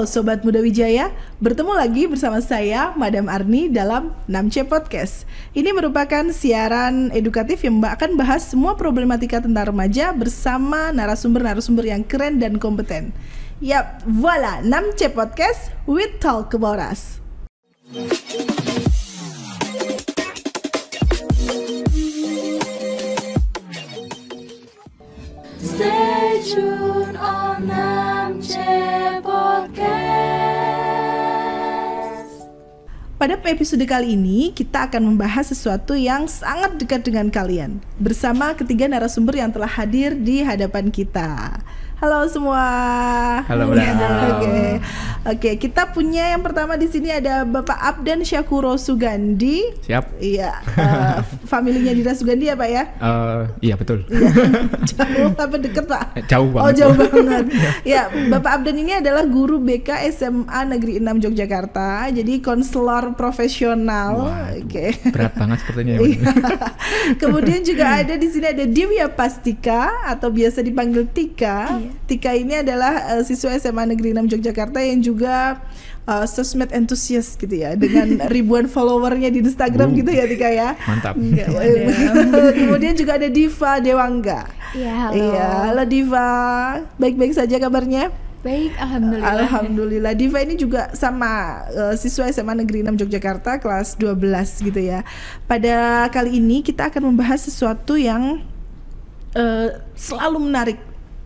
Halo Sobat Muda Wijaya, bertemu lagi bersama saya, Madam Arni dalam 6C Podcast. Ini merupakan siaran edukatif yang akan bahas semua problematika tentang remaja bersama narasumber-narasumber yang keren dan kompeten. Yap, voila, 6C Podcast with Talk About Us. Stay tuned on 6C Podcast. Pada episode kali ini, kita akan membahas sesuatu yang sangat dekat dengan kalian bersama ketiga narasumber yang telah hadir di hadapan kita. Halo semua. Halo, Oke, Bang. Oke, Oke, kita punya yang pertama di sini ada Bapak Abdan Syakuro Sugandi. Siap. Iya, eh, familinya Dira Sugandi ya Pak ya? Eh, iya betul. Iya. jauh apa deket Pak? Eh, jauh Oh banget. jauh banget. ya, Bapak Abdan ini adalah guru BK SMA Negeri 6 Yogyakarta. Jadi konselor profesional. Waduh, Oke. Berat banget sepertinya ya. Kemudian juga ada di sini ada Divya Pastika atau biasa dipanggil Tika. Iya. Tika ini adalah eh, siswa SMA Negeri 6 Yogyakarta yang juga eh, sosmed entusias gitu ya dengan ribuan followernya di Instagram Uh, gitu ya Tika ya. Mantap. Enggak, Kemudian juga ada Diva Dewangga. Iya, halo. Iya, halo Diva. Baik-baik saja kabarnya? Baik, alhamdulillah. Alhamdulillah. Diva ini juga sama eh, siswa SMA Negeri 6 Yogyakarta kelas 12 gitu ya. Pada kali ini kita akan membahas sesuatu yang eh, selalu menarik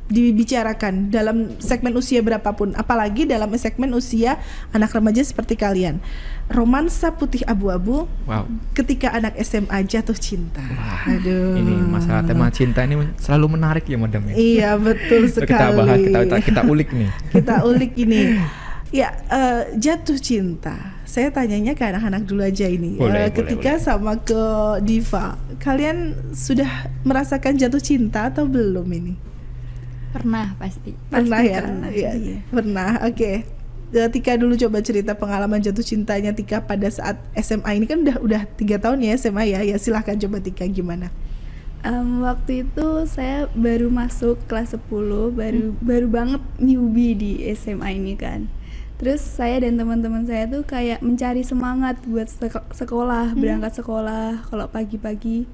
dibicarakan dalam segmen usia berapapun, apalagi dalam segmen usia anak remaja seperti kalian. Romansa putih abu-abu Wow. ketika anak SMA jatuh cinta. Wah, Aduh. Ini masalah tema cinta ini selalu menarik ya madam ya. Iya betul sekali. Kita bahas, kita, kita, kita ulik nih. kita ulik ini. Ya, eh, jatuh cinta. Saya tanyanya ke anak-anak dulu aja ini. Boleh, Eh, boleh, ketika boleh. sama ke Diva, kalian sudah merasakan jatuh cinta atau belum ini? Pernah pasti. Pernah Pasti ya? Pernah. Iya, Iya. Pernah. Oke. Eh, Tika dulu coba cerita pengalaman jatuh cintanya Tika pada saat SMA ini kan udah udah tiga tahun ya SMA ya. Ya silahkan coba Tika gimana? Em, waktu itu saya baru masuk kelas 10, baru baru banget newbie di SMA ini kan. Terus saya dan teman-teman saya tuh kayak mencari semangat buat seko- sekolah, berangkat sekolah. Kalau pagi-pagi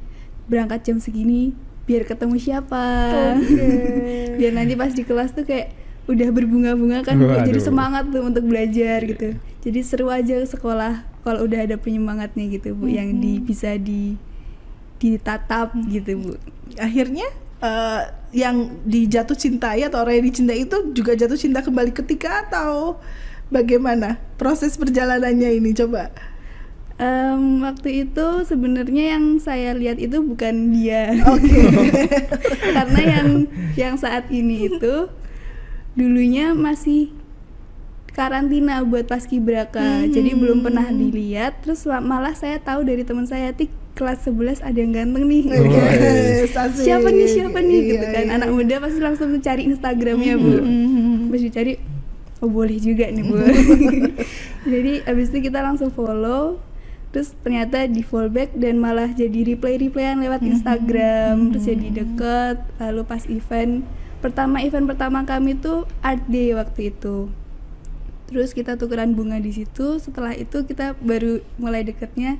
berangkat jam segini biar ketemu siapa. biar nanti pas di kelas tuh kayak udah berbunga-bunga kan buat jadi Waduh. semangat tuh untuk belajar gitu. Jadi seru aja sekolah kalau udah ada penyemangatnya gitu Bu yang di bisa di ditatap gitu Bu. akhirnya eh, yang dijatuh cintai atau orang yang dicintai itu juga jatuh cinta kembali ketika atau bagaimana proses perjalanannya ini coba Em, waktu itu sebenarnya yang saya lihat itu bukan dia. oke Karena yang yang saat ini itu dulunya masih karantina buat paskibraka. Jadi belum pernah dilihat. Terus ma- malah saya tahu dari teman saya, "Tik, kelas 11 ada yang ganteng nih." Oh, iya. Siapa nih siapa nih gitu Iya, kan iya. anak muda pasti langsung cari Instagramnya bu terus dicari oh boleh juga nih bu jadi abis itu kita langsung follow terus ternyata di fallback dan malah jadi replay replayan lewat Instagram. Terus jadi deket. Lalu pas event pertama event pertama kami tuh art day waktu itu. Terus kita tukeran bunga di situ. Setelah itu kita baru mulai deketnya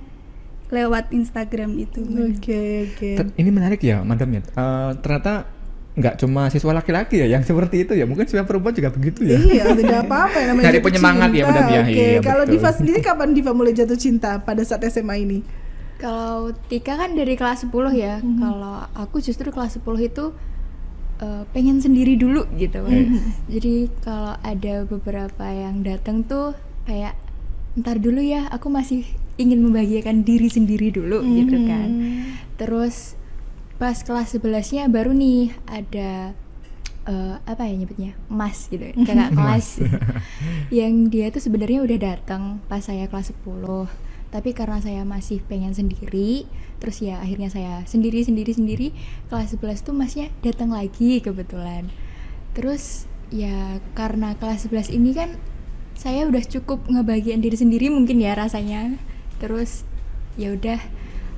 lewat Instagram itu. Oke oke. Ter- Ini menarik ya madam ya. Eh, ternyata nggak cuma siswa laki-laki ya yang seperti itu ya. Mungkin siswa perempuan juga begitu ya. Iya, tidak apa-apa yang namanya Cari jatuh penyemangat ya, cinta. Ya. Oke, Iya, kalau betul. Diva sendiri kapan Diva mulai jatuh cinta pada saat SMA ini? Kalau Tika kan dari kelas 10 ya. Kalau aku justru kelas 10 itu eh, pengen sendiri dulu gitu. Jadi kalau ada beberapa yang datang tuh kayak ntar dulu ya, aku masih ingin membahagiakan diri sendiri dulu gitu kan. Terus pas kelas 11-nya baru nih ada eh, apa ya nyebutnya? Mas gitu kakak kelas. Yang dia tuh sebenarnya udah datang pas saya kelas 10 tapi karena saya masih pengen sendiri terus ya akhirnya saya sendiri sendiri sendiri kelas 11 tuh masnya datang lagi kebetulan. Terus ya karena kelas 11 ini kan saya udah cukup ngebagian diri sendiri mungkin ya rasanya. Terus ya udah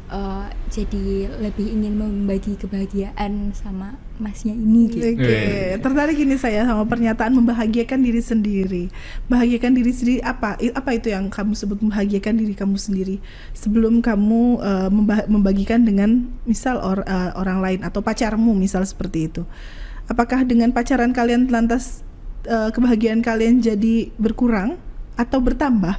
eh, jadi lebih ingin membagi kebahagiaan sama masnya ini gitu. Oke, Iya. tertarik ini saya sama pernyataan membahagiakan diri sendiri. Bahagiakan diri sendiri apa? Apa itu yang kamu sebut membahagiakan diri kamu sendiri sebelum kamu memba- membagikan dengan misal or- eh, orang lain atau pacarmu misal seperti itu. Apakah dengan pacaran kalian lantas eh, kebahagiaan kalian jadi berkurang atau bertambah?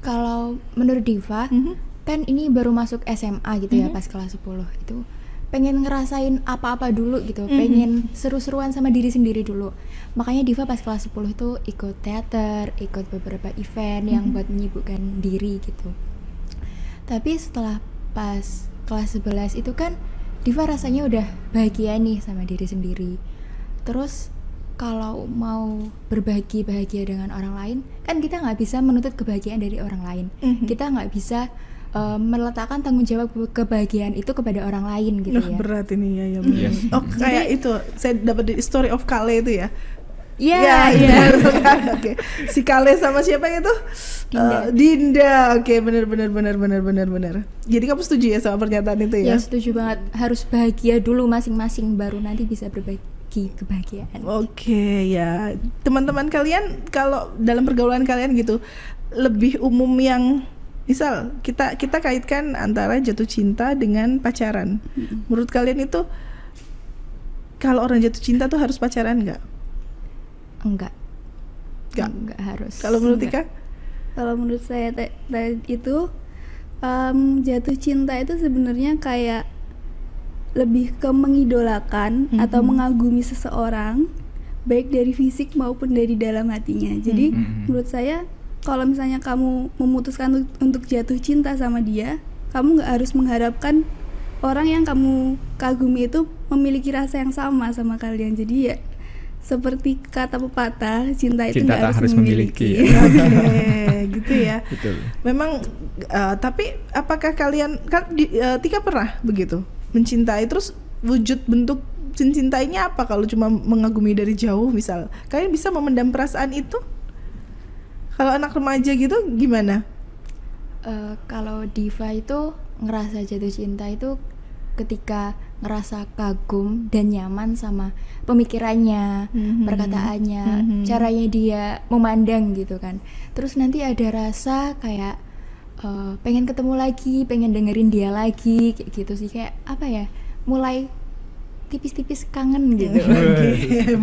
Kalau menurut Diva, Mhm. Kan ini baru masuk SMA gitu ya Mhm. pas kelas 10 itu pengen ngerasain apa-apa dulu gitu, Mhm. pengen seru-seruan sama diri sendiri dulu. Makanya Diva pas kelas 10 itu ikut teater, ikut beberapa event yang Mhm. buat menyibukkan diri gitu. Tapi setelah pas kelas 11 itu kan Diva rasanya udah bahagia nih sama diri sendiri. Terus kalau mau berbagi bahagia dengan orang lain, kan kita nggak bisa menuntut kebahagiaan dari orang lain. Mhm. Kita nggak bisa eh, meletakkan tanggung jawab kebahagiaan itu kepada orang lain gitu Wah, ya. berat ini ya, ya benar. Yes. Oh, kayak itu saya dapat di story of Kale itu ya. Iya, Ya, iya. benar kan? Oke. Si Kale sama siapa itu? Dinda. Eh, Dinda. Oke, benar benar benar benar benar benar. Jadi kamu setuju ya sama pernyataan itu Ya ya? setuju banget. Harus bahagia dulu masing-masing baru nanti bisa berbagi kebahagiaan. Oke, ya. Teman-teman kalian kalau dalam pergaulan kalian gitu lebih umum yang misal kita kita kaitkan antara jatuh cinta dengan pacaran. Menurut kalian itu kalau orang jatuh cinta tuh harus pacaran nggak? Enggak. Enggak. Enggak harus. Kalau menurut. Tika? Kalau menurut saya te- te- itu em, jatuh cinta itu sebenarnya kayak lebih ke mengidolakan Mhm. atau mengagumi seseorang baik dari fisik maupun dari dalam hatinya. Jadi Mhm. menurut saya kalau misalnya kamu memutuskan untuk, jatuh cinta sama dia, kamu nggak harus mengharapkan orang yang kamu kagumi itu memiliki rasa yang sama sama kalian. Jadi ya seperti kata pepatah, cinta itu Cinta harus, harus memiliki, memiliki. ya. Gitu ya. Betul. Memang eh, tapi apakah kalian kan di, eh, Tika pernah begitu mencintai terus wujud bentuk mencintainya apa kalau cuma mengagumi dari jauh misal kalian bisa memendam perasaan itu kalau anak remaja gitu gimana Eh, kalau Diva itu ngerasa jatuh cinta itu ketika ngerasa kagum dan nyaman sama pemikirannya, Mhm. perkataannya, Mhm. caranya dia memandang gitu kan. Terus nanti ada rasa kayak eh, pengen ketemu lagi, pengen dengerin dia lagi kayak gitu sih kayak apa ya? Mulai tipis-tipis kangen gitu. Oke,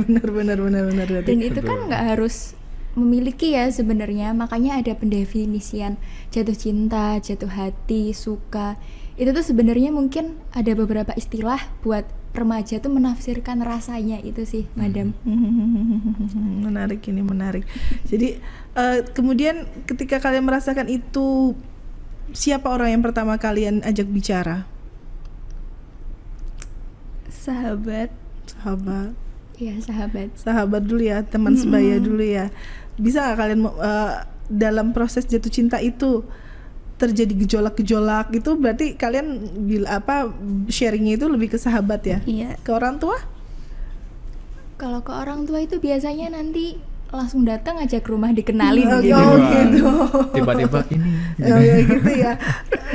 benar benar benar benar berarti. Dan itu kan nggak harus memiliki ya sebenarnya, makanya ada pendefinisian jatuh cinta, jatuh hati, suka. Itu tuh sebenarnya mungkin ada beberapa istilah buat remaja tuh menafsirkan rasanya itu sih, madam. menarik ini menarik. Jadi eh, kemudian ketika kalian merasakan itu siapa orang yang pertama kalian ajak bicara? Sahabat Sahabat. Iya sahabat. sahabat dulu ya teman sebaya dulu ya bisa nggak kalian eh, dalam proses jatuh cinta itu terjadi gejolak-gejolak gitu berarti kalian bila apa sharingnya itu lebih ke sahabat ya Iya. ke orang tua Kalau ke orang tua itu biasanya nanti langsung datang aja ke rumah dikenalin Oh, gitu. oh, gitu. Tiba-tiba ini. Oh, ya gitu ya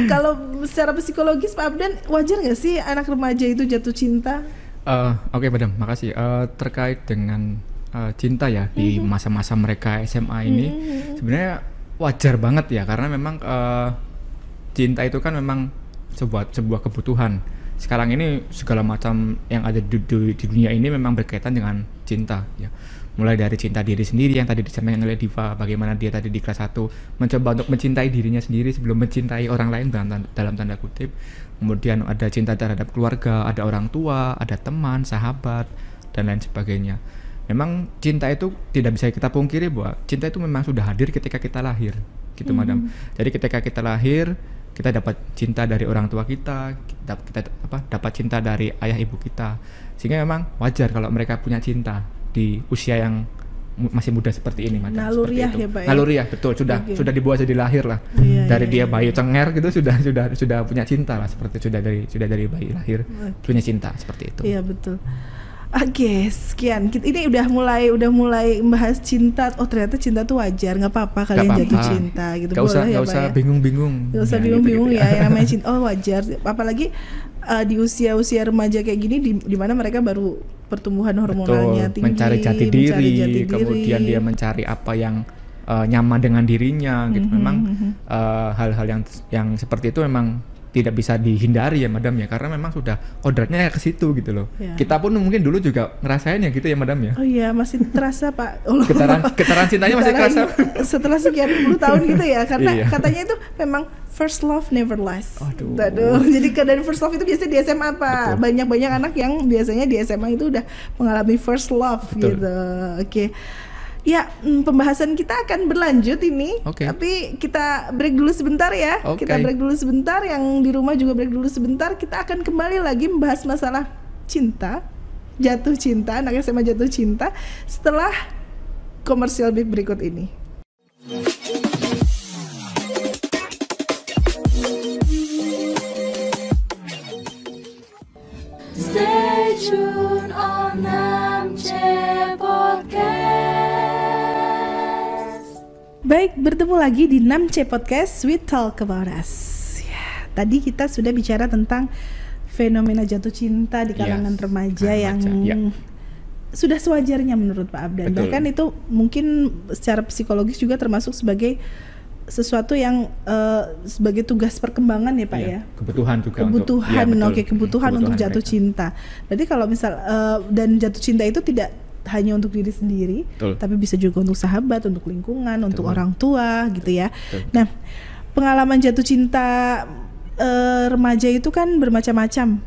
kalau secara psikologis Pak Abdan wajar nggak sih anak remaja itu jatuh cinta Eh, Oke, madam, makasih. Eh, terkait dengan eh, cinta ya di masa-masa mereka SMA ini, sebenarnya wajar banget ya karena memang eh, cinta itu kan memang sebuah sebuah kebutuhan. Sekarang ini segala macam yang ada di, di- di dunia ini memang berkaitan dengan cinta ya. Mulai dari cinta diri sendiri yang tadi disampaikan oleh Diva, bagaimana dia tadi di kelas 1 mencoba untuk mencintai dirinya sendiri sebelum mencintai orang lain dalam tanda, dalam tanda kutip. Kemudian ada cinta terhadap keluarga, ada orang tua, ada teman, sahabat, dan lain sebagainya. Memang cinta itu tidak bisa kita pungkiri bahwa cinta itu memang sudah hadir ketika kita lahir, gitu madam. Jadi ketika kita lahir, kita dapat cinta dari orang tua kita, kita, kita apa dapat cinta dari ayah ibu kita. Sehingga memang wajar kalau mereka punya cinta di usia yang masih muda seperti ini, madam. Naluriah ya, Pak, ya? Naluriah, betul. Sudah Oke. sudah dibuat jadi lahir lah. Iya, dari iya, dia iya. bayi cenger gitu sudah sudah sudah punya cinta lah seperti sudah dari sudah dari bayi lahir Oke. punya cinta seperti itu. Iya betul. Oke, sekian. Kita ini udah mulai udah mulai membahas cinta. Oh ternyata cinta tuh wajar, nggak apa-apa kalian Nggak jatuh apa-apa. cinta gitu. Gak usah, Boleh ya, gak Pak usah ya? bingung-bingung. Gak usah Nah, bingung-bingung gitu-gitu ya, yang namanya cinta. Oh wajar. Apalagi uh, di usia-usia remaja kayak gini, di, di mana mereka baru pertumbuhan hormonalnya Betul, tinggi, mencari jati diri, mencari jati kemudian diri. dia mencari apa yang uh, nyaman dengan dirinya gitu. Mhm, Memang mhm. uh, hal-hal yang yang seperti itu memang tidak bisa dihindari ya madam ya karena memang sudah kodratnya ke situ gitu loh. Ya. Kita pun mungkin dulu juga ngerasain ya gitu ya madam ya. Oh iya, masih terasa Pak. Oh, Getaran getaran cintanya masih kerasa. Setelah sekian puluh tahun gitu ya, karena Iya. katanya itu memang first love never last. Aduh. Aduh, jadi ke- dari first love itu biasanya di SMA Pak. Betul. Banyak-banyak anak yang biasanya di SMA itu udah mengalami first love Betul. gitu. Oke. Ya, mm, pembahasan kita akan berlanjut ini. Oke. Tapi kita break dulu sebentar ya. Oke. Kita break dulu sebentar. Yang di rumah juga break dulu sebentar. Kita akan kembali lagi membahas masalah cinta, jatuh cinta, anak SMA jatuh cinta setelah komersial break berikut ini. Stay tuned on Namche Podcast. Baik, bertemu lagi di 6C Podcast We Talk About Us. Ya, tadi kita sudah bicara tentang fenomena jatuh cinta di Yes, kalangan remaja remaja, yang ya. sudah sewajarnya menurut Pak Abdan. Betul. Bahkan itu mungkin secara psikologis juga termasuk sebagai sesuatu yang eh, sebagai tugas perkembangan ya Pak Iya, ya. Kebutuhan juga untuk- kebutuhan, iya, betul. oke kebutuhan untuk Kebutuhan jatuh mereka. cinta. Jadi kalau misal eh, dan jatuh cinta itu tidak hanya untuk diri sendiri, Betul. tapi bisa juga untuk sahabat, untuk lingkungan, untuk Betul. orang tua, gitu ya. Betul. Nah, pengalaman jatuh cinta eh, remaja itu kan bermacam-macam.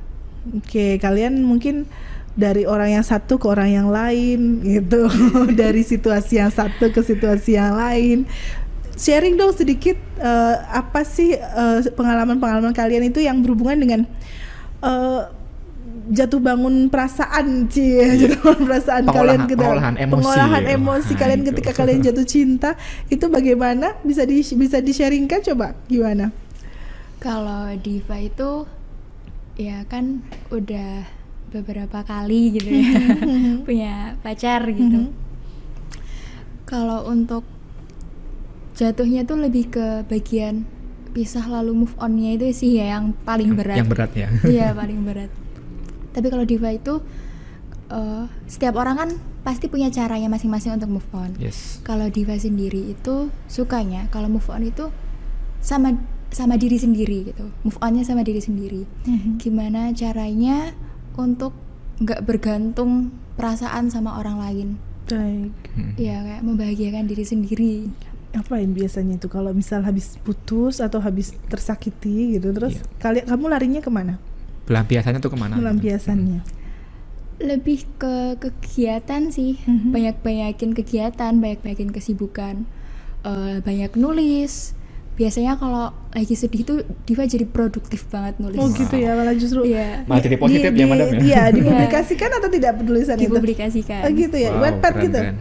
Oke, kalian mungkin dari orang yang satu ke orang yang lain, gitu, dari situasi yang satu ke situasi yang lain. Sharing dong sedikit eh, apa sih eh, pengalaman-pengalaman kalian itu yang berhubungan dengan eh, jatuh bangun perasaan cie jatuh bangun perasaan Pengolahan- kalian gitu pengolahan emosi pengolahan ya. emosi Nah, kalian itu. ketika kalian jatuh cinta itu bagaimana bisa di bisa di sharingkan coba gimana Kalau Diva itu ya kan udah beberapa kali gitu ya punya pacar gitu. Kalau untuk jatuhnya tuh lebih ke bagian pisah lalu move onnya itu sih ya yang paling berat. Yang berat ya. Iya paling berat. Tapi kalau Diva itu eh, setiap orang kan pasti punya caranya masing-masing untuk move on. Yes. Kalau Diva sendiri itu sukanya kalau move on itu sama sama diri sendiri gitu. Move onnya sama diri sendiri. Gimana caranya untuk nggak bergantung perasaan sama orang lain? baik Hmm. Iya kayak membahagiakan diri sendiri. apain biasanya itu kalau misal habis putus atau habis tersakiti gitu terus Iya. kalian kamu larinya ke mana Pelampiasannya tuh ke mana? pelampiasannya Lebih ke kegiatan sih. Mhm. Banyak-banyakin kegiatan, banyak-banyakin kesibukan. Eh, banyak nulis. Biasanya kalau lagi sedih tuh Diva jadi produktif banget nulis. oh gitu ya malah justru Iya. Malah jadi positif ya, Madam, ya? Iya, dipublikasikan atau tidak tulisan itu? Dipublikasikan. Oh gitu ya, Wow, Wattpad gitu. keren.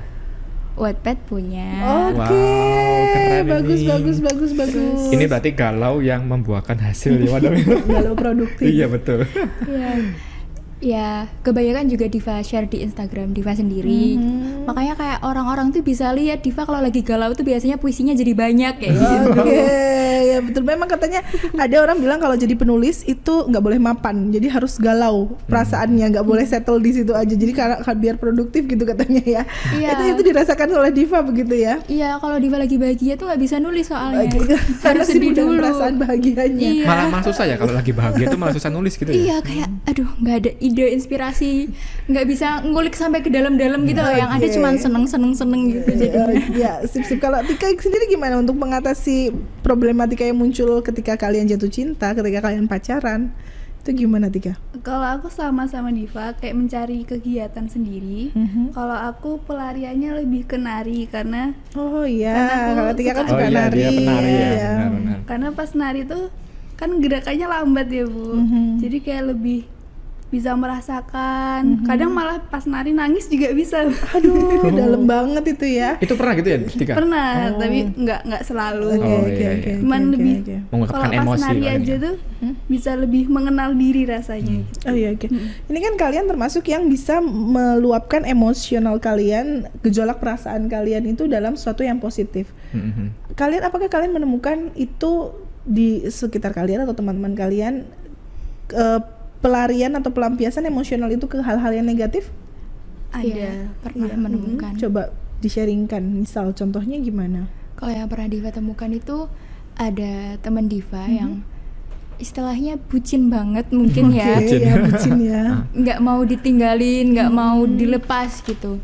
Wattpad punya. Oke, Wow, keren bagus, ini. bagus, bagus, bagus. Ini berarti galau yang membuahkan hasil ya madam. galau produktif. iya betul. Iya. Ya, kebanyakan juga Diva share di Instagram Diva sendiri. Mhm. Makanya kayak orang-orang tuh bisa lihat Diva kalau lagi galau tuh biasanya puisinya jadi banyak kayak gitu. Oke, ya betul. Memang katanya ada orang bilang kalau jadi penulis itu nggak boleh mapan, jadi harus galau perasaannya, nggak boleh settle di situ aja. Jadi karena biar produktif gitu katanya ya. Iya. Itu itu dirasakan oleh Diva begitu ya. Iya, kalau Diva lagi bahagia tuh nggak bisa nulis soalnya. Harus sedih dulu. perasaan bahagianya. Iya. Malah malah susah ya kalau lagi bahagia tuh malah susah nulis gitu ya. Iya kayak aduh nggak ada ide inspirasi nggak bisa ngulik sampai ke dalam-dalam gitu loh yang ada Oke. cuman seneng seneng seneng gitu jadi Eh, ya, sip sip. Kalau Tika sendiri gimana untuk mengatasi problematika yang muncul ketika kalian jatuh cinta, ketika kalian pacaran? Itu gimana Tika? Kalau aku sama-sama Diva kayak mencari kegiatan sendiri. Mhm. Kalau aku pelariannya lebih ke nari karena Oh iya, Karena aku kalau Tika kan suka- Oh iya nari. dia penari ya. Iya. Benar-benar. karena pas nari tuh kan gerakannya lambat ya bu. Mhm. Jadi kayak lebih bisa merasakan kadang malah pas nari nangis juga bisa Aduh, dalam banget itu ya. Itu pernah gitu ya, Tika? pernah tapi nggak nggak selalu Oke, Oh, oke, iya, oke. iya. cuman oke, lebih oke. Mengungkapkan kalau pas emosi nari paling aja ya. tuh bisa lebih mengenal diri rasanya gitu. Oh iya oke. Ini kan kalian termasuk yang bisa meluapkan emosional kalian, gejolak perasaan kalian itu dalam sesuatu yang positif. Mhm. Kalian apakah kalian menemukan itu di sekitar kalian atau teman-teman kalian eh, pelarian atau pelampiasan emosional itu ke hal-hal yang negatif? ada Iya, pernah Iya, menemukan. mm, Coba di-sharingkan, misal contohnya gimana? Kalau yang pernah Diva temukan itu ada teman Diva yang istilahnya bucin banget mungkin ya. Oke, ya, bucin ya. nggak mau ditinggalin, nggak mau dilepas gitu.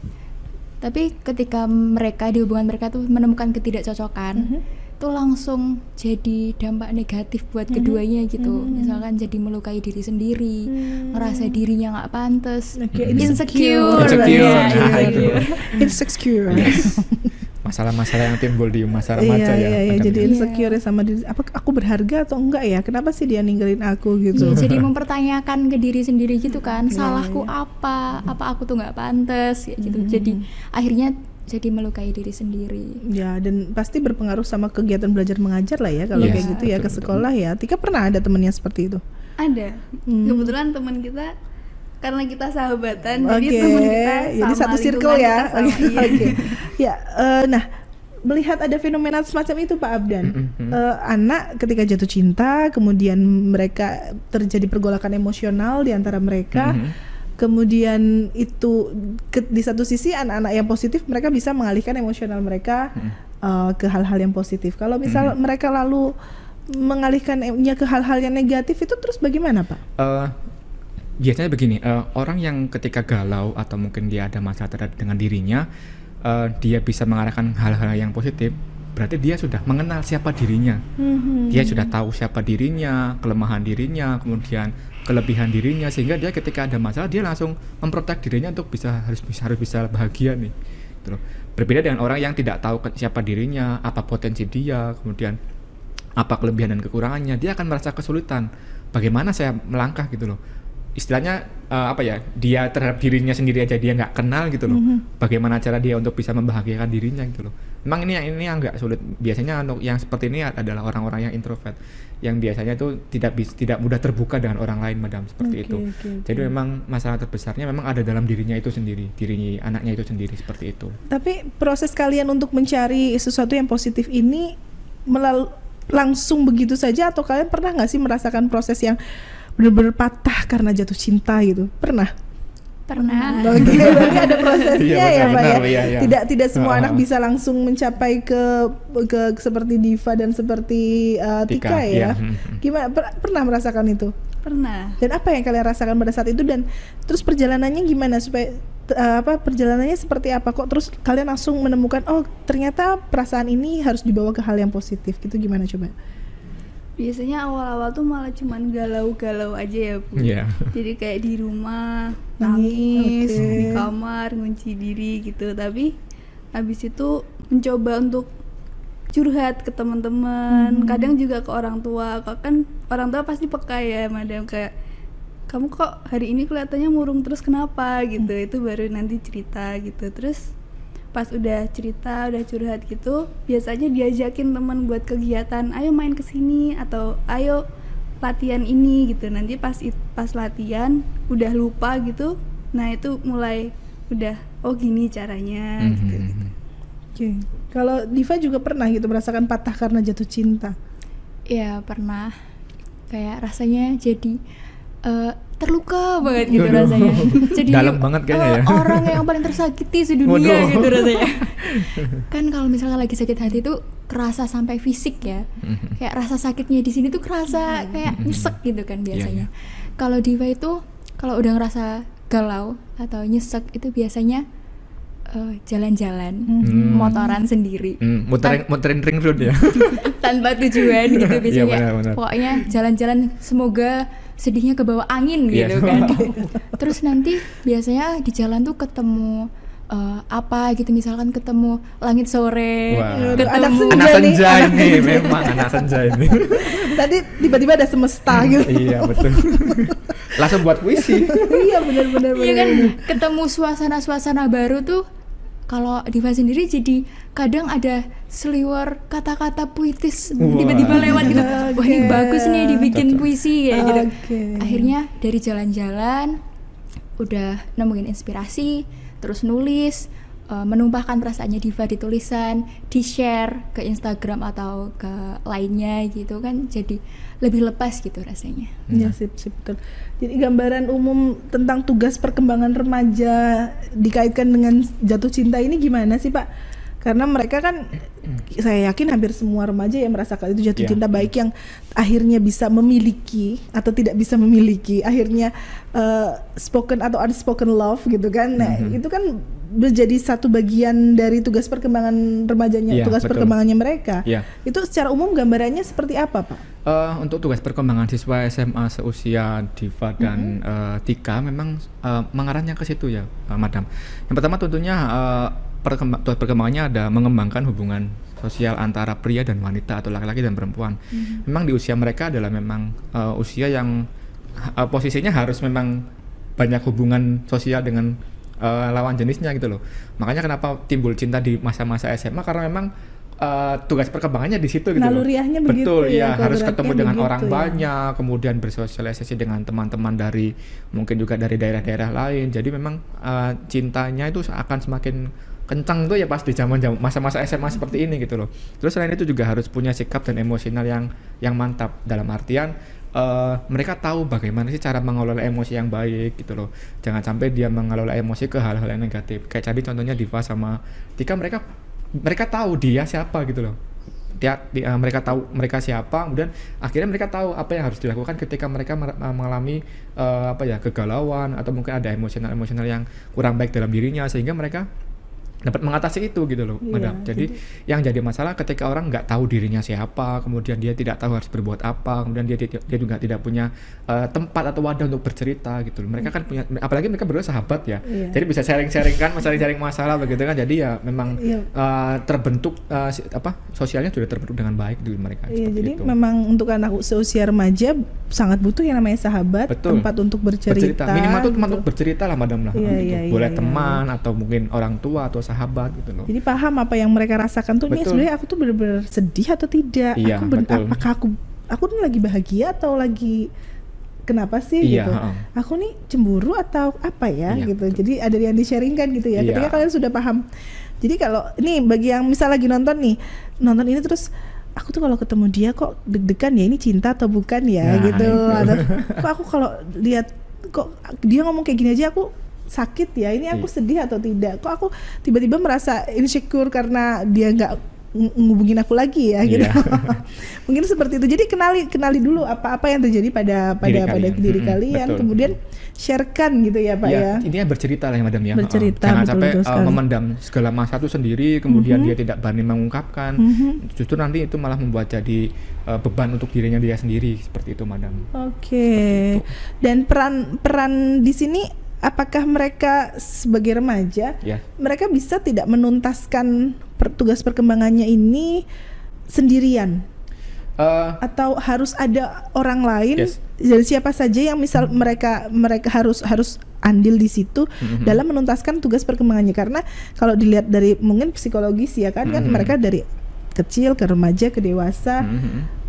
Tapi ketika mereka di hubungan mereka tuh menemukan ketidakcocokan, itu langsung jadi dampak negatif buat keduanya gitu. Misalkan jadi melukai diri sendiri, ngerasa dirinya nggak pantas, Oke, insecure, Insecure. Iya, Nah, insecure. Insecure. Masalah-masalah yang timbul di masa Iya, remaja ya. iya, iya, jadi ya. insecure sama diri. Apa aku berharga atau enggak ya? Kenapa sih dia ninggalin aku gitu? Iya, jadi mempertanyakan ke diri sendiri gitu kan, Iya, salahku iya. apa? Apa aku tuh nggak pantas kayak gitu. Jadi akhirnya jadi melukai diri sendiri. Ya, dan pasti berpengaruh sama kegiatan belajar mengajar lah ya kalau Iya, kayak gitu ya ke betul. sekolah ya. Tika pernah ada temennya seperti itu. ada Hmm. kebetulan teman kita karena kita sahabatan Oke, jadi teman kita jadi sama satu circle ya. Oke. iya. Oke. Ya, eh, nah melihat ada fenomena semacam itu Pak Abdan, Mm-mm. Eh, anak ketika jatuh cinta, kemudian mereka terjadi pergolakan emosional di antara mereka. Mhm. Kemudian itu ke- di satu sisi anak-anak yang positif mereka bisa mengalihkan emosional mereka eh, ke hal-hal yang positif. Kalau misal mereka lalu mengalihkannya ke hal-hal yang negatif itu terus bagaimana Pak? Eh, biasanya begini, eh, orang yang ketika galau atau mungkin dia ada masalah terhadap dengan dirinya, eh, dia bisa mengarahkan hal-hal yang positif. Berarti dia sudah mengenal siapa dirinya. Mhm. Dia sudah tahu siapa dirinya, kelemahan dirinya, kemudian kelebihan dirinya, sehingga dia ketika ada masalah dia langsung memprotek dirinya untuk bisa harus bisa harus bisa bahagia nih. Gitu loh. Berbeda dengan orang yang tidak tahu siapa dirinya, apa potensi dia, kemudian apa kelebihan dan kekurangannya, dia akan merasa kesulitan. Bagaimana saya melangkah gitu loh. Istilahnya eh, apa ya? Dia terhadap dirinya sendiri aja dia nggak kenal gitu loh. Bagaimana cara dia untuk bisa membahagiakan dirinya gitu loh. Memang ini yang ini yang nggak sulit. Biasanya untuk yang seperti ini adalah orang-orang yang introvert, yang biasanya itu tidak bis, tidak mudah terbuka dengan orang lain, madam seperti Oke, itu. oke. Jadi memang masalah terbesarnya memang ada dalam dirinya itu sendiri, diri anaknya itu sendiri seperti itu. Tapi proses kalian untuk mencari sesuatu yang positif ini melal- langsung begitu saja atau kalian pernah nggak sih merasakan proses yang benar-benar patah karena jatuh cinta gitu? Pernah? Pernah. Oke, berarti ada prosesnya Iya, ya benar, Pak ya. benar, iya, iya. Tidak tidak semua Ah, anak bisa langsung mencapai ke ke seperti Diva dan seperti uh, Tika, Tika, ya. iya. Gimana per- pernah merasakan itu? pernah Dan apa yang kalian rasakan pada saat itu dan terus perjalanannya gimana supaya uh, apa perjalanannya seperti apa kok terus kalian langsung menemukan oh ternyata perasaan ini harus dibawa ke hal yang positif gitu gimana coba? Biasanya awal-awal tuh malah cuman galau-galau aja ya bu. Iya. jadi kayak di rumah Nangis, oke. di kamar ngunci diri gitu. Tapi habis itu mencoba untuk curhat ke teman-teman kadang juga ke orang tua. Kok kan orang tua pasti peka ya madam. Kayak kamu kok hari ini kelihatannya murung terus kenapa? Gitu. Itu baru nanti cerita gitu. Terus pas udah cerita udah curhat gitu biasanya diajakin teman buat kegiatan ayo main ke sini atau ayo latihan ini gitu nanti pas it- pas latihan udah lupa gitu nah itu mulai udah oh gini caranya gitu. Mhm. Oke. Kalau Diva juga pernah gitu merasakan patah karena jatuh cinta. Ya pernah kayak rasanya jadi eh, terluka banget gitu Aduh. rasanya. Jadi Dalam banget kayaknya ya. orang yang paling tersakiti sedunia Waduh. gitu rasanya. kan kalau misalnya lagi sakit hati itu kerasa sampai fisik ya. Mhm. Kayak rasa sakitnya di sini tuh kerasa kayak nyesek gitu kan biasanya. Kalau Diva itu kalau udah ngerasa galau atau nyesek itu biasanya eh, jalan-jalan, Hmm. motoran sendiri Hmm, muterin, muterin ring road ya. tanpa tujuan gitu Iya, biasanya benar, benar. pokoknya jalan-jalan semoga sedihnya ke bawah angin Iya. gitu kan terus nanti biasanya di jalan tuh ketemu eh, apa gitu misalkan ketemu langit sore, Wah. ketemu Anak senja anak nih, senja anak ini memang anak senja ini Tadi tiba-tiba ada semesta gitu. iya betul langsung buat puisi iya benar-benar. Iya kan ketemu suasana-suasana baru tuh kalau Diva sendiri jadi kadang ada seliwer kata-kata puitis tiba-tiba lewat gitu. Wah ini bagus nih dibikin Cocok. puisi ya gitu. Oke. Akhirnya dari jalan-jalan udah nemuin inspirasi, terus nulis, eh, menumpahkan perasaannya Diva di tulisan, di share ke Instagram atau ke lainnya gitu kan jadi lebih lepas gitu rasanya. Iya sip sip betul. Jadi gambaran umum tentang tugas perkembangan remaja dikaitkan dengan jatuh cinta ini gimana sih Pak? Karena mereka kan saya yakin hampir semua remaja yang merasakan itu jatuh Iya. cinta baik yang akhirnya bisa memiliki atau tidak bisa memiliki, akhirnya eh, spoken atau unspoken love gitu kan. Nah, Mhm. itu kan menjadi satu bagian dari tugas perkembangan remajanya, Iya, tugas betul. perkembangannya mereka. Iya. Itu secara umum gambarannya seperti apa, Pak? Eh, untuk tugas perkembangan siswa SMA seusia Diva dan eh, Tika memang eh, mengarahnya ke situ ya, eh, Madam. Yang pertama tentunya eh, tugas perkembangannya ada mengembangkan hubungan sosial antara pria dan wanita atau laki-laki dan perempuan. Memang di usia mereka adalah memang eh, usia yang eh, posisinya harus memang banyak hubungan sosial dengan eh, lawan jenisnya gitu loh. Makanya kenapa timbul cinta di masa-masa SMA karena memang eh, tugas perkembangannya di situ gitu loh. Begitu Betul, ya, ya, harus ketemu dengan begitu orang ya. banyak, kemudian bersosialisasi dengan teman-teman dari mungkin juga dari daerah-daerah lain. Jadi memang eh, cintanya itu akan semakin kencang tuh ya pas di zaman zaman masa-masa SMA seperti ini gitu loh. Terus selain itu juga harus punya sikap dan emosional yang yang mantap dalam artian eh, mereka tahu bagaimana sih cara mengelola emosi yang baik gitu loh. Jangan sampai dia mengelola emosi ke hal-hal yang negatif. Kayak tadi contohnya Diva sama Tika mereka mereka tahu dia siapa gitu loh dia, di- eh, mereka tahu mereka siapa kemudian akhirnya mereka tahu apa yang harus dilakukan ketika mereka mer- eh, mengalami eh, apa ya kegalauan atau mungkin ada emosional emosional yang kurang baik dalam dirinya sehingga mereka dapat mengatasi itu gitu loh, Iya, madam. Jadi, yang jadi masalah ketika orang nggak tahu dirinya siapa, kemudian dia tidak tahu harus berbuat apa, kemudian dia dia, juga tidak punya eh, tempat atau wadah untuk bercerita gitu loh. Mereka kan punya, apalagi mereka berdua sahabat ya, Iya. jadi bisa sharing-sharing kan, sharing-sharing masalah begitu kan. Jadi ya memang Iya. eh, terbentuk si- apa sosialnya sudah terbentuk dengan baik di mereka. Iya, jadi itu. memang untuk anak seusia remaja sangat butuh yang namanya sahabat, Betul. tempat untuk bercerita. Minimal tuh teman gitu. untuk bercerita lah madam lah. Iya, gitu. iya, iya, Boleh iya, teman atau mungkin orang tua atau sahabat gitu loh. Jadi paham apa yang mereka rasakan tuh ini Betul. sebenarnya aku tuh benar-benar sedih atau tidak? Iya, aku ben- betul. apakah aku aku tuh lagi bahagia atau lagi kenapa sih Iya, gitu? heeh. Aku nih cemburu atau apa ya Iya, gitu. Jadi ada yang di-sharingkan gitu ya. Iya. Ketika kalian sudah paham. Jadi kalau ini bagi yang misal lagi nonton nih, nonton ini terus aku tuh kalau ketemu dia kok deg-degan ya ini cinta atau bukan ya Nah, gitu. itu. Atau kok aku kalau lihat kok dia ngomong kayak gini aja aku sakit ya ini aku Iya. sedih atau tidak kok aku tiba-tiba merasa insecure karena dia nggak ng- ngubungin aku lagi ya gitu Iya. mungkin seperti itu jadi kenali kenali dulu apa-apa yang terjadi pada pada Diri pada kalian. diri Mm-mm, kalian betul. kemudian sharekan gitu ya pak ya, Ya, intinya bercerita lah ya madam ya. Bercerita, Jangan betul, sampai betul uh, memendam segala masalah itu sendiri, kemudian Mhm. dia tidak berani mengungkapkan. Mhm. Justru nanti itu malah membuat jadi uh, beban untuk dirinya dia sendiri seperti itu madam. Oke. Dan peran peran di sini apakah mereka sebagai remaja Ya. mereka bisa tidak menuntaskan per- tugas perkembangannya ini sendirian Uh, atau harus ada orang lain Yes. dari siapa saja yang misal mereka mereka harus harus andil di situ Mhm. dalam menuntaskan tugas perkembangannya karena kalau dilihat dari mungkin psikologis ya kan kan Mhm. mereka dari kecil ke remaja ke dewasa mhm.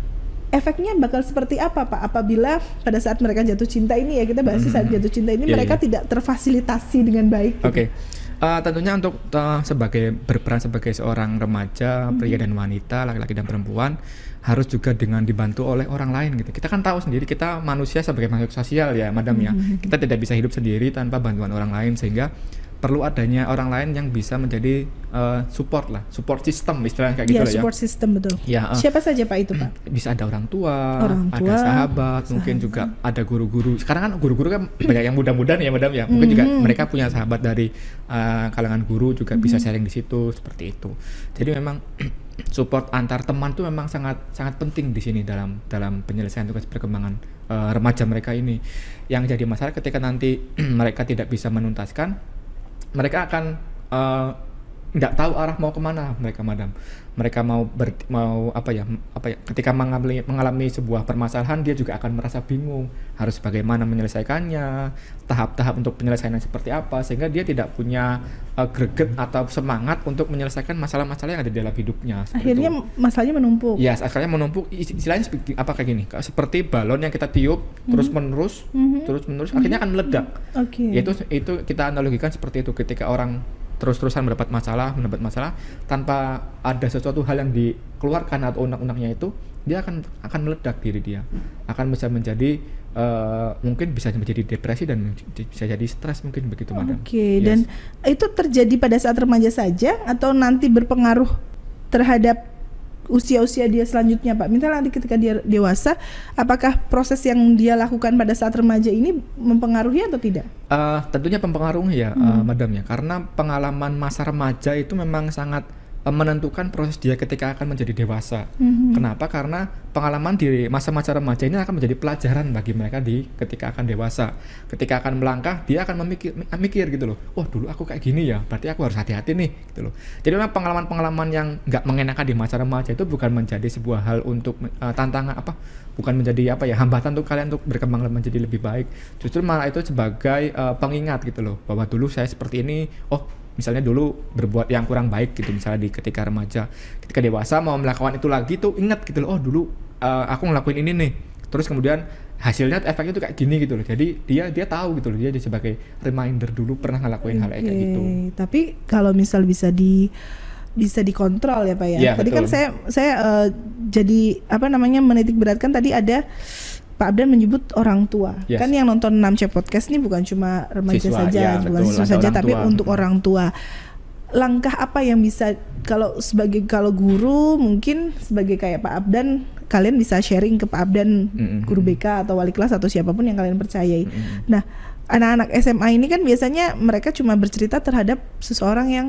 Efeknya bakal seperti apa Pak apabila pada saat mereka jatuh cinta ini ya kita bahas saat Mhm. jatuh cinta ini Iya, mereka iya. tidak terfasilitasi dengan baik gitu. Oke. Uh, tentunya untuk uh, sebagai berperan sebagai seorang remaja, pria dan wanita, laki-laki dan perempuan harus juga dengan dibantu oleh orang lain gitu. Kita kan tahu sendiri kita manusia sebagai makhluk sosial ya, madam ya. Kita tidak bisa hidup sendiri tanpa bantuan orang lain sehingga perlu adanya orang lain yang bisa menjadi uh, support lah, support system istilahnya kayak gitu Iya, lah ya. support system betul. Ya, uh, Siapa saja Pak itu Pak? bisa ada orang tua, Orang ada tua, sahabat, mungkin juga ada guru-guru. Sekarang kan guru-guru kan banyak yang muda-muda nih ya, madam ya. Mungkin juga Mhm. mereka punya sahabat dari uh, kalangan guru juga bisa sharing di situ seperti itu. Jadi memang support antar teman tuh memang sangat sangat penting di sini dalam dalam penyelesaian tugas perkembangan uh, remaja mereka ini. Yang jadi masalah ketika nanti mereka tidak bisa menuntaskan, mereka akan eh, nggak tahu arah mau ke mana mereka madam mereka mau ber, mau apa ya apa ya ketika mengalami mengalami sebuah permasalahan dia juga akan merasa bingung harus bagaimana menyelesaikannya tahap-tahap untuk penyelesaiannya seperti apa sehingga dia tidak punya eh, greget atau semangat untuk menyelesaikan masalah-masalah yang ada di dalam hidupnya Akhirnya itu. masalahnya menumpuk. Ya, akhirnya menumpuk is- istilahnya seperti apa kayak gini, seperti balon yang kita tiup terus menerus, Mhm. terus menerus, akhirnya akan meledak. Oke. Itu itu kita analogikan seperti itu ketika orang terus-terusan mendapat masalah, mendapat masalah tanpa ada sesuatu hal yang dikeluarkan atau unek-uneknya itu, dia akan akan meledak diri dia, akan bisa menjadi eh, mungkin bisa menjadi depresi dan bisa jadi stres mungkin begitu, madam. Oke, Yes. dan itu terjadi pada saat remaja saja atau nanti berpengaruh terhadap usia-usia dia selanjutnya, Pak? Minta nanti ketika dia dewasa, apakah proses yang dia lakukan pada saat remaja ini mempengaruhi atau tidak? Eh, tentunya mempengaruhi ya, Hmm. eh, madam ya, karena pengalaman masa remaja itu memang sangat menentukan proses dia ketika akan menjadi dewasa. Mhm. Kenapa? Karena pengalaman di masa-masa remaja ini akan menjadi pelajaran bagi mereka di ketika akan dewasa. Ketika akan melangkah, dia akan memikir mi- mikir gitu loh. Wah dulu aku kayak gini ya, berarti aku harus hati-hati nih gitu loh. Jadi memang pengalaman-pengalaman yang nggak mengenakan di masa remaja itu bukan menjadi sebuah hal untuk eh, tantangan apa, bukan menjadi apa ya hambatan untuk kalian untuk berkembang menjadi lebih baik. Justru malah itu sebagai eh, pengingat gitu loh, bahwa dulu saya seperti ini. Oh misalnya dulu berbuat yang kurang baik gitu misalnya di ketika remaja ketika dewasa mau melakukan itu lagi tuh ingat gitu loh oh dulu uh, aku ngelakuin ini nih terus kemudian hasilnya efeknya tuh kayak gini gitu loh jadi dia dia tahu gitu loh dia jadi sebagai reminder dulu pernah ngelakuin hal kayak gitu Tapi kalau misal bisa di bisa dikontrol ya Pak ya. Iya, tadi kan betul. saya saya eh, jadi apa namanya menitik beratkan tadi ada Pak Abdan menyebut orang tua. Yes. Kan yang nonton 6 podcast ini bukan cuma remaja Siswa, saja, ya, bukan betul, siswa saja orang tapi tua. untuk orang tua. Langkah apa yang bisa kalau sebagai kalau guru mungkin sebagai kayak Pak Abdan kalian bisa sharing ke Pak Abdan Mm-mm. guru BK atau wali kelas atau siapa pun yang kalian percayai. Mm-mm. Nah, anak-anak SMA ini kan biasanya mereka cuma bercerita terhadap seseorang yang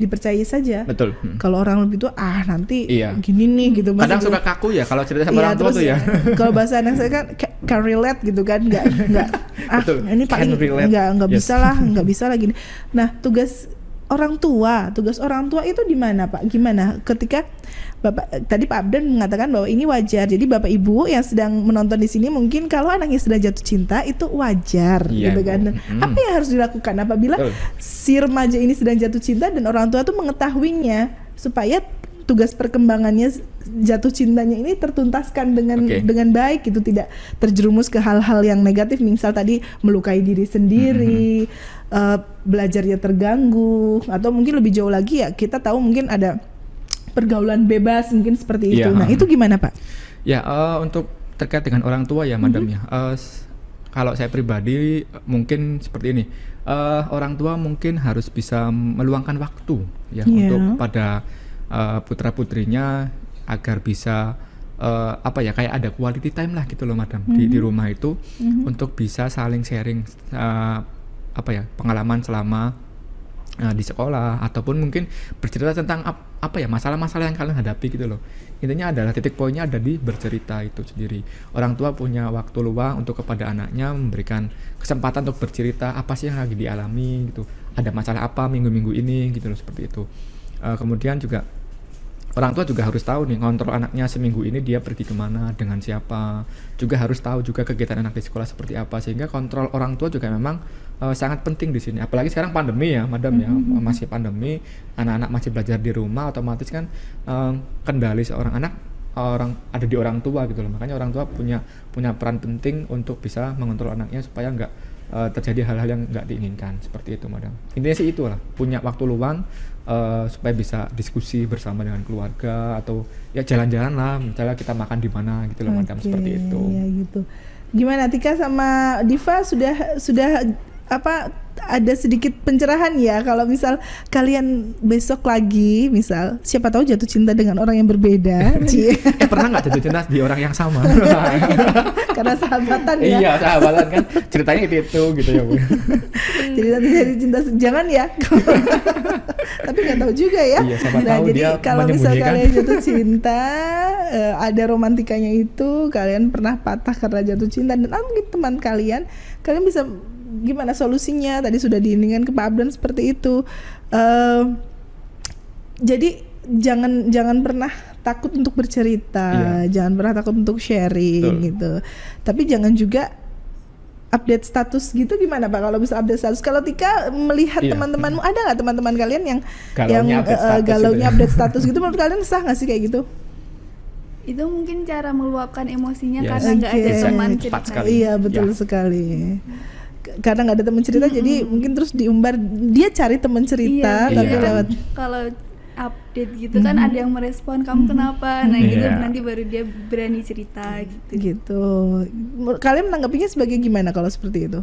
dipercaya saja. betul Hmm. Kalau orang lebih tua, ah nanti Iya. gini nih gitu. kadang suka kaku ya kalau cerita sama Iya, orang tua tuh ya Kalau bahasa anak saya kan ca- can relate gitu kan, nggak nggak ah Betul, ini paling nggak nggak Yes. bisa lah, nggak bisa lah gini. Nah tugas orang tua, tugas orang tua itu di mana Pak? Gimana ketika Bapak tadi Pak Abdan mengatakan bahwa ini wajar. Jadi Bapak Ibu yang sedang menonton di sini mungkin kalau anaknya sedang jatuh cinta itu wajar Iya, gitu kan. Bu. Mm. Apa yang harus dilakukan apabila Betul. si remaja ini sedang jatuh cinta dan orang tua tuh mengetahuinya supaya tugas perkembangannya jatuh cintanya ini tertuntaskan dengan Oke. dengan baik gitu tidak terjerumus ke hal-hal yang negatif misal tadi melukai diri sendiri eh, belajarnya terganggu atau mungkin lebih jauh lagi ya kita tahu mungkin ada pergaulan bebas mungkin seperti itu Iya, nah itu gimana pak Ya, eh, untuk terkait dengan orang tua ya, madam Mhm. ya. S- kalau saya pribadi mungkin seperti ini. Eh, orang tua mungkin harus bisa meluangkan waktu ya Iya. untuk pada putra putrinya agar bisa eh, apa ya kayak ada quality time lah gitu loh, madam di di Mhm. rumah itu Mhm. untuk bisa saling sharing eh, apa ya pengalaman selama eh, di sekolah ataupun mungkin bercerita tentang ap- apa ya masalah-masalah yang kalian hadapi gitu loh. Intinya adalah titik poinnya ada di bercerita itu sendiri. Orang tua punya waktu luang untuk kepada anaknya memberikan kesempatan untuk bercerita apa sih yang lagi dialami gitu. Ada masalah apa minggu-minggu ini gitu loh seperti itu. Eh, kemudian juga orang tua juga harus tahu nih ngontrol anaknya seminggu ini dia pergi ke mana dengan siapa. Juga harus tahu juga kegiatan anak di sekolah seperti apa. Sehingga kontrol orang tua juga memang eh, sangat penting di sini. Apalagi sekarang pandemi ya madam ya. Masih pandemi anak-anak masih belajar di rumah otomatis kan eh, kendali seorang anak orang ada di orang tua gitu loh. Makanya orang tua punya punya peran penting untuk bisa mengontrol anaknya supaya nggak eh, terjadi hal-hal yang nggak diinginkan seperti itu madam. Intinya sih itulah punya waktu luang eh, supaya bisa diskusi bersama dengan keluarga atau ya jalan-jalan lah misalnya kita makan di mana gitu loh madam Oke, seperti itu. ya gitu. Gimana Tika sama Diva sudah sudah apa ada sedikit pencerahan ya. Kalau misal kalian besok lagi misal siapa tahu jatuh cinta dengan orang yang berbeda eh pernah nggak jatuh cinta di orang yang sama? Karena sahabatan ya. Iya sahabatan kan. Ceritanya itu, itu gitu ya bu. Jadi nanti jadi cinta jangan ya. Tapi nggak tahu juga ya. Iya, nah tahu jadi kalau misal kalian jatuh cinta eh, ada romantikanya itu kalian pernah patah karena jatuh cinta. Dan ah, mungkin teman kalian kalian bisa gimana solusinya? Tadi sudah diinginkan ke Pak Abdan seperti itu. Eh, jadi jangan jangan pernah takut untuk bercerita, jangan pernah takut untuk sharing Betul. gitu. Tapi jangan juga update status gitu gimana Pak kalau bisa update status? Kalau Tika melihat Iya. teman-temanmu ada nggak teman-teman kalian yang Galaunya yang update status galaunya gitu update status gitu menurut kalian sah nggak sih kayak gitu? itu mungkin cara meluapkan emosinya Yes. karena nggak ada Oke. teman Cepat cerita sekali. Iya betul Ya. sekali. Karena nggak ada teman cerita, jadi mungkin terus diumbar dia cari teman cerita Iya, tapi Iya. lewat kalau update gitu kan ada yang merespon kamu kenapa nah gitu Iya. nanti baru dia berani cerita gitu gitu. Kalian menanggapinya sebagai gimana kalau seperti itu?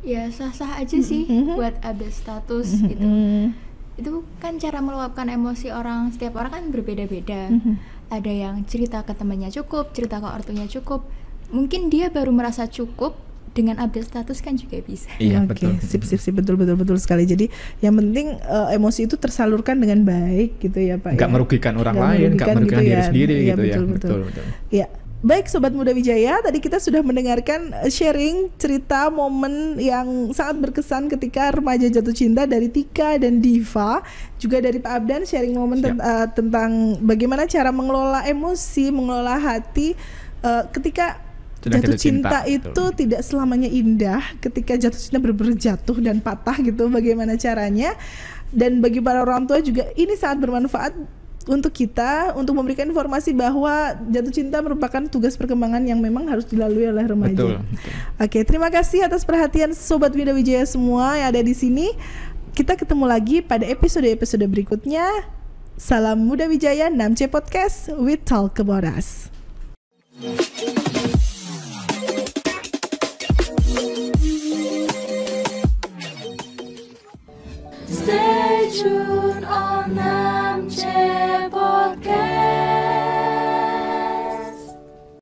ya sah-sah aja sih Mhm. buat update status gitu Hmm. itu kan cara meluapkan emosi orang setiap orang kan berbeda-beda Mhm. ada yang cerita ke temannya cukup cerita ke ortunya cukup mungkin dia baru merasa cukup dengan update status kan juga bisa Iya Oke, betul. sip sip sip betul betul betul sekali. Jadi yang penting eh, emosi itu tersalurkan dengan baik gitu ya Pak. Nggak ya? merugikan orang Nggak lain, nggak merugikan diri sendiri Iya, gitu ya. betul, betul. Betul, betul. Ya, baik Sobat Muda Wijaya, tadi kita sudah mendengarkan eh, sharing cerita momen yang sangat berkesan ketika remaja jatuh cinta dari Tika dan Diva, juga dari Pak Abdan sharing momen ten- eh, tentang bagaimana cara mengelola emosi, mengelola hati eh, ketika Jatuh cinta, cinta, itu betul. tidak selamanya indah. Ketika jatuh cinta benar-benar jatuh dan patah gitu, bagaimana caranya? Dan bagi para orang tua juga ini sangat bermanfaat untuk kita untuk memberikan informasi bahwa jatuh cinta merupakan tugas perkembangan yang memang harus dilalui oleh remaja. Betul, betul. Oke, terima kasih atas perhatian sobat Winda Wijaya semua yang ada di sini. Kita ketemu lagi pada episode-episode berikutnya. Salam Muda Wijaya 6C Podcast with Talk About Us. Csúr a Námcse Podcast.